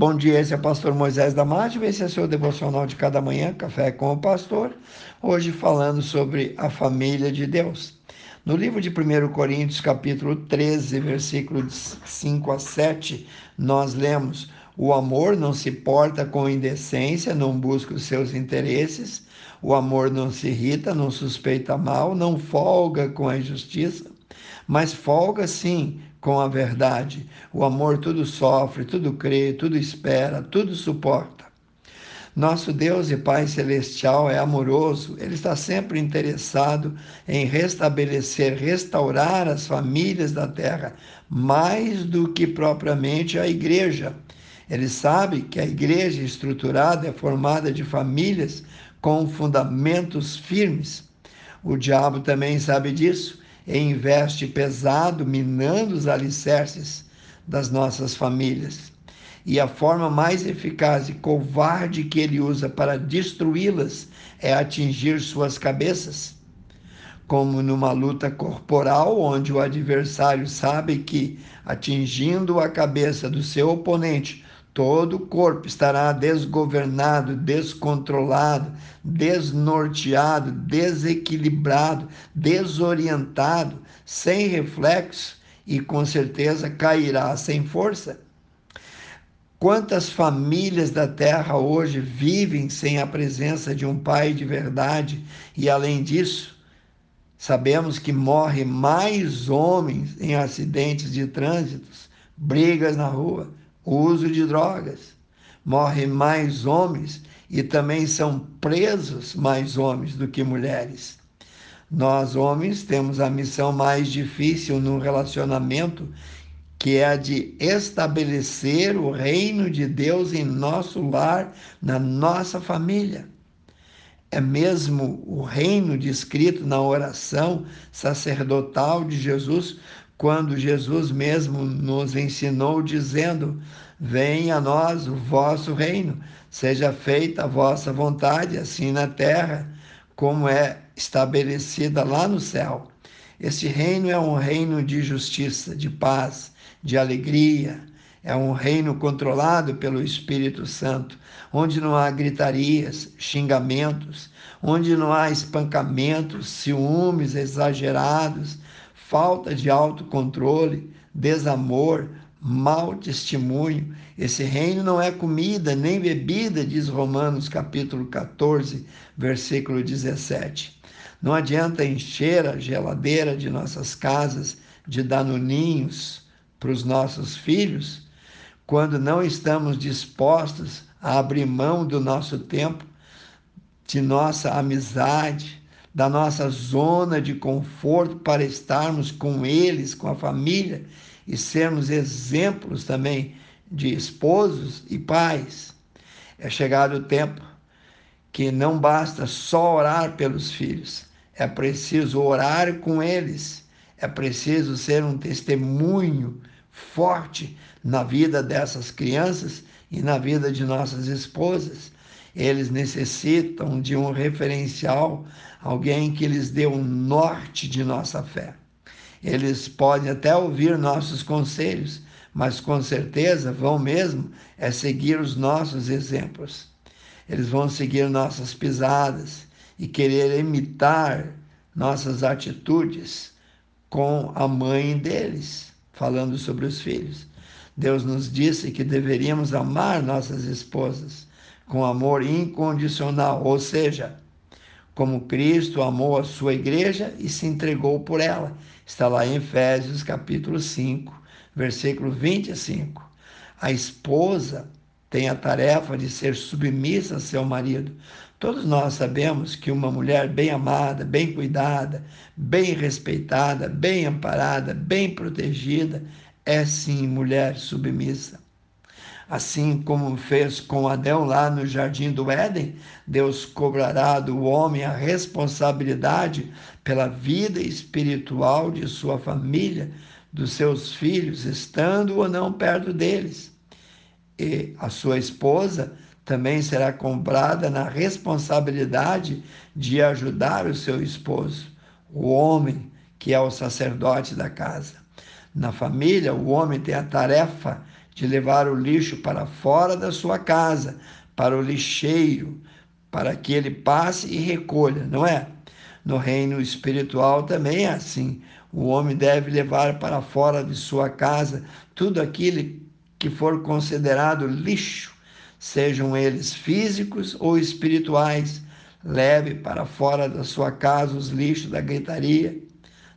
Bom dia, esse é o pastor Moisés Damásio, esse é o seu devocional de cada manhã, Café com o Pastor, hoje falando sobre a família de Deus. No livro de 1 Coríntios, capítulo 13, versículos 5 a 7, nós lemos: O amor não se porta com indecência, não busca os seus interesses, o amor não se irrita, não suspeita mal, não folga com a injustiça, mas folga sim com a verdade. O amor tudo sofre, tudo crê, tudo espera, tudo suporta. Nosso Deus e Pai Celestial é amoroso, Ele está sempre interessado em restabelecer, restaurar as famílias da terra, mais do que propriamente a igreja. Ele sabe que a igreja estruturada é formada de famílias com fundamentos firmes. O diabo também sabe disso e investe pesado, minando os alicerces das nossas famílias. E a forma mais eficaz e covarde que ele usa para destruí-las é atingir suas cabeças. Como numa luta corporal, onde o adversário sabe que, atingindo a cabeça do seu oponente, Todo o corpo estará desgovernado, descontrolado, desnorteado, desequilibrado, desorientado, sem reflexo e com certeza cairá sem força. Quantas famílias da terra hoje vivem sem a presença de um pai de verdade e, além disso, sabemos que morre mais homens em acidentes de trânsito, brigas na rua, uso de drogas. Morrem mais homens e também são presos mais homens do que mulheres. Nós, homens, temos a missão mais difícil no relacionamento, que é a de estabelecer o reino de Deus em nosso lar, na nossa família. É mesmo o reino descrito na oração sacerdotal de Jesus, quando Jesus mesmo nos ensinou, dizendo: Venha a nós o vosso reino, seja feita a vossa vontade, assim na terra, como é estabelecida lá no céu. Esse reino é um reino de justiça, de paz, de alegria, é um reino controlado pelo Espírito Santo, onde não há gritarias, xingamentos, onde não há espancamentos, ciúmes exagerados, falta de autocontrole, desamor, mau testemunho. Esse reino não é comida nem bebida, diz Romanos capítulo 14, versículo 17. Não adianta encher a geladeira de nossas casas de danoninhos para os nossos filhos, quando não estamos dispostos a abrir mão do nosso tempo, de nossa amizade, da nossa zona de conforto para estarmos com eles, com a família e sermos exemplos também de esposos e pais. É chegado o tempo que não basta só orar pelos filhos, é preciso orar com eles, é preciso ser um testemunho forte na vida dessas crianças e na vida de nossas esposas eles necessitam de um referencial, alguém que lhes dê um norte de nossa fé. Eles podem até ouvir nossos conselhos, mas com certeza vão mesmo é seguir os nossos exemplos. Eles vão seguir nossas pisadas e querer imitar nossas atitudes com a mãe deles, falando sobre os filhos. Deus nos disse que deveríamos amar nossas esposas com amor incondicional, ou seja, como Cristo amou a sua igreja e se entregou por ela. Está lá em Efésios capítulo 5, versículo 25. A esposa tem a tarefa de ser submissa a seu marido. Todos nós sabemos que uma mulher bem amada, bem cuidada, bem respeitada, bem amparada, bem protegida, é sim mulher submissa assim como fez com Adão lá no jardim do Éden, Deus cobrará do homem a responsabilidade pela vida espiritual de sua família, dos seus filhos, estando ou não perto deles. E a sua esposa também será cobrada na responsabilidade de ajudar o seu esposo, o homem que é o sacerdote da casa. Na família, o homem tem a tarefa de levar o lixo para fora da sua casa, para o lixeiro, para que ele passe e recolha, não é? No reino espiritual também é assim. O homem deve levar para fora de sua casa tudo aquilo que for considerado lixo, sejam eles físicos ou espirituais. Leve para fora da sua casa os lixos da gritaria,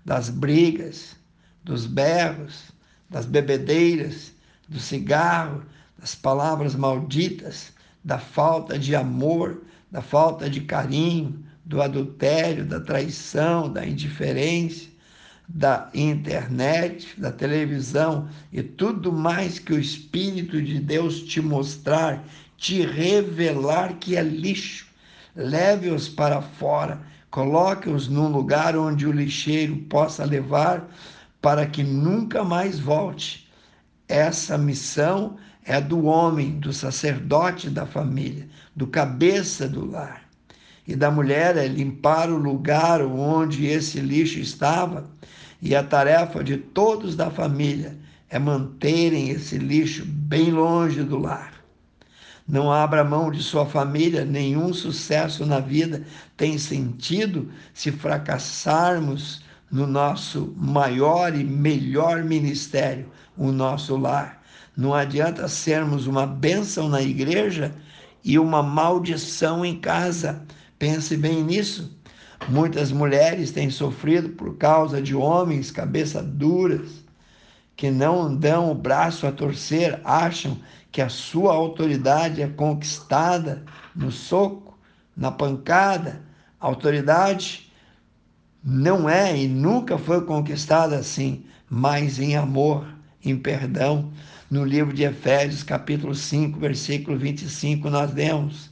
das brigas, dos berros, das bebedeiras, do cigarro, das palavras malditas, da falta de amor, da falta de carinho, do adultério, da traição, da indiferença, da internet, da televisão e tudo mais que o Espírito de Deus te mostrar, te revelar que é lixo. Leve-os para fora, coloque-os num lugar onde o lixeiro possa levar para que nunca mais volte. Essa missão é do homem, do sacerdote da família, do cabeça do lar e da mulher é limpar o lugar onde esse lixo estava, e a tarefa de todos da família é manterem esse lixo bem longe do lar. Não abra mão de sua família, nenhum sucesso na vida tem sentido se fracassarmos no nosso maior e melhor ministério, o nosso lar. Não adianta sermos uma bênção na igreja e uma maldição em casa. Pense bem nisso. Muitas mulheres têm sofrido por causa de homens cabeça duras que não dão o braço a torcer, acham que a sua autoridade é conquistada no soco, na pancada. Autoridade não é e nunca foi conquistada assim, mas em amor, em perdão. No livro de Efésios, capítulo 5, versículo 25, nós lemos: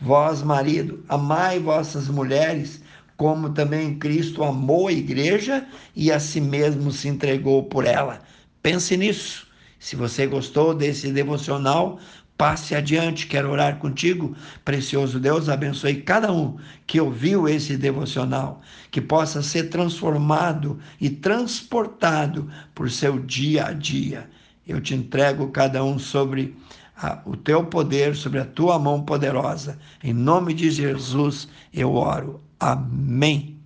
Vós, marido, amai vossas mulheres, como também Cristo amou a igreja e a si mesmo se entregou por ela. Pense nisso. Se você gostou desse devocional, passe adiante. Quero orar contigo. Precioso Deus, abençoe cada um que ouviu esse devocional, que possa ser transformado e transportado por seu dia a dia. Eu te entrego cada um sobre a, o teu poder, sobre a tua mão poderosa. Em nome de Jesus eu oro. Amém.